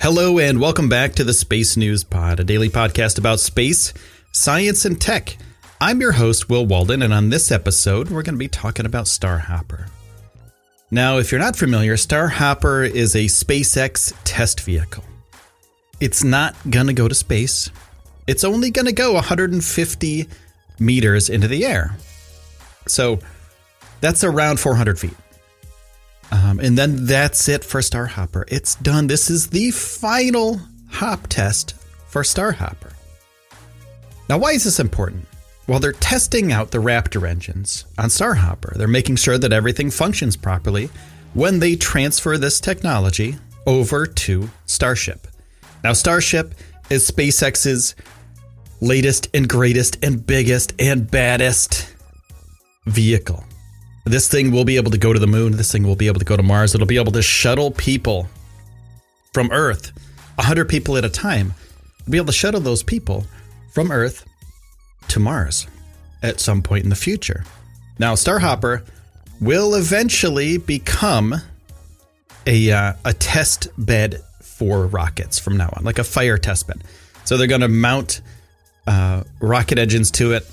Hello, and welcome back to the Space News Pod, a daily podcast about space, science, and tech. I'm your host, Will Walden, and on this episode, we're going to be talking about Starhopper. Now, if you're not familiar, Starhopper is a SpaceX test vehicle. It's not going to go to space, it's only going to go 150 meters into the air. So that's around 400 feet. Um, and then that's it for Starhopper. It's done. This is the final hop test for Starhopper. Now, why is this important? Well, they're testing out the Raptor engines on Starhopper. They're making sure that everything functions properly when they transfer this technology over to Starship. Now, Starship is SpaceX's latest and greatest and biggest and baddest vehicle. This thing will be able to go to the moon. This thing will be able to go to Mars. It'll be able to shuttle people from Earth, 100 people at a time. Be able to shuttle those people from Earth to Mars at some point in the future. Now, Starhopper will eventually become a, uh, a test bed for rockets from now on, like a fire test bed. So they're going to mount uh, rocket engines to it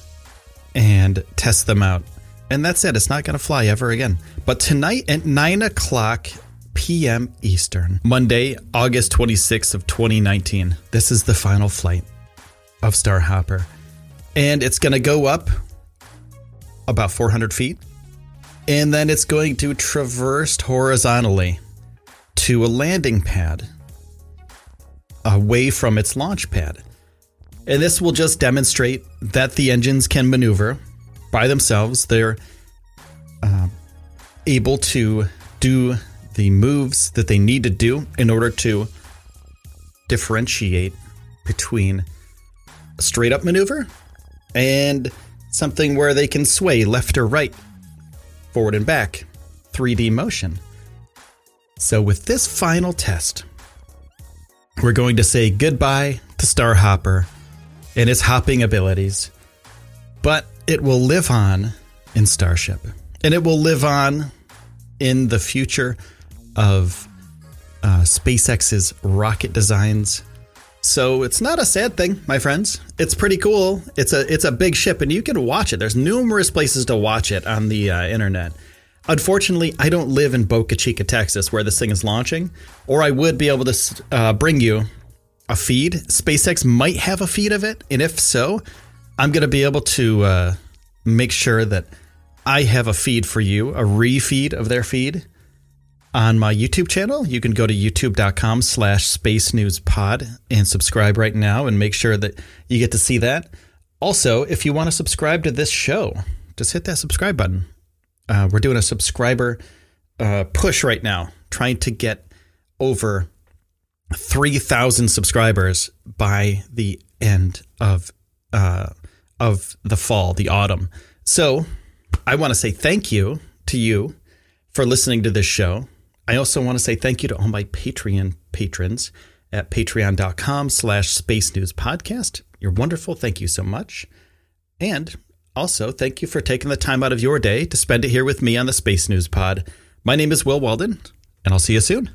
and test them out and that's it. It's not going to fly ever again. But tonight at 9 o'clock p.m. Eastern, Monday, August 26th of 2019, this is the final flight of Starhopper. And it's going to go up about 400 feet. And then it's going to traverse horizontally to a landing pad away from its launch pad. And this will just demonstrate that the engines can maneuver by themselves. They're uh, able to do the moves that they need to do in order to differentiate between a straight up maneuver and something where they can sway left or right, forward and back, 3D motion. So, with this final test, we're going to say goodbye to Starhopper and its hopping abilities. But it will live on in Starship. And it will live on in the future of uh, SpaceX's rocket designs. So it's not a sad thing, my friends. It's pretty cool. It's a it's a big ship, and you can watch it. There's numerous places to watch it on the uh, internet. Unfortunately, I don't live in Boca Chica, Texas, where this thing is launching, or I would be able to uh, bring you a feed. SpaceX might have a feed of it, and if so, I'm going to be able to uh, make sure that I have a feed for you, a refeed of their feed on my YouTube channel. You can go to youtube.com slash space news pod and subscribe right now and make sure that you get to see that. Also, if you want to subscribe to this show, just hit that subscribe button. Uh, we're doing a subscriber uh, push right now, trying to get over 3,000 subscribers by the end of uh, of the fall, the autumn. So I want to say thank you to you for listening to this show. I also want to say thank you to all my Patreon patrons at patreon.com slash space news podcast. You're wonderful. Thank you so much. And also, thank you for taking the time out of your day to spend it here with me on the Space News Pod. My name is Will Walden, and I'll see you soon.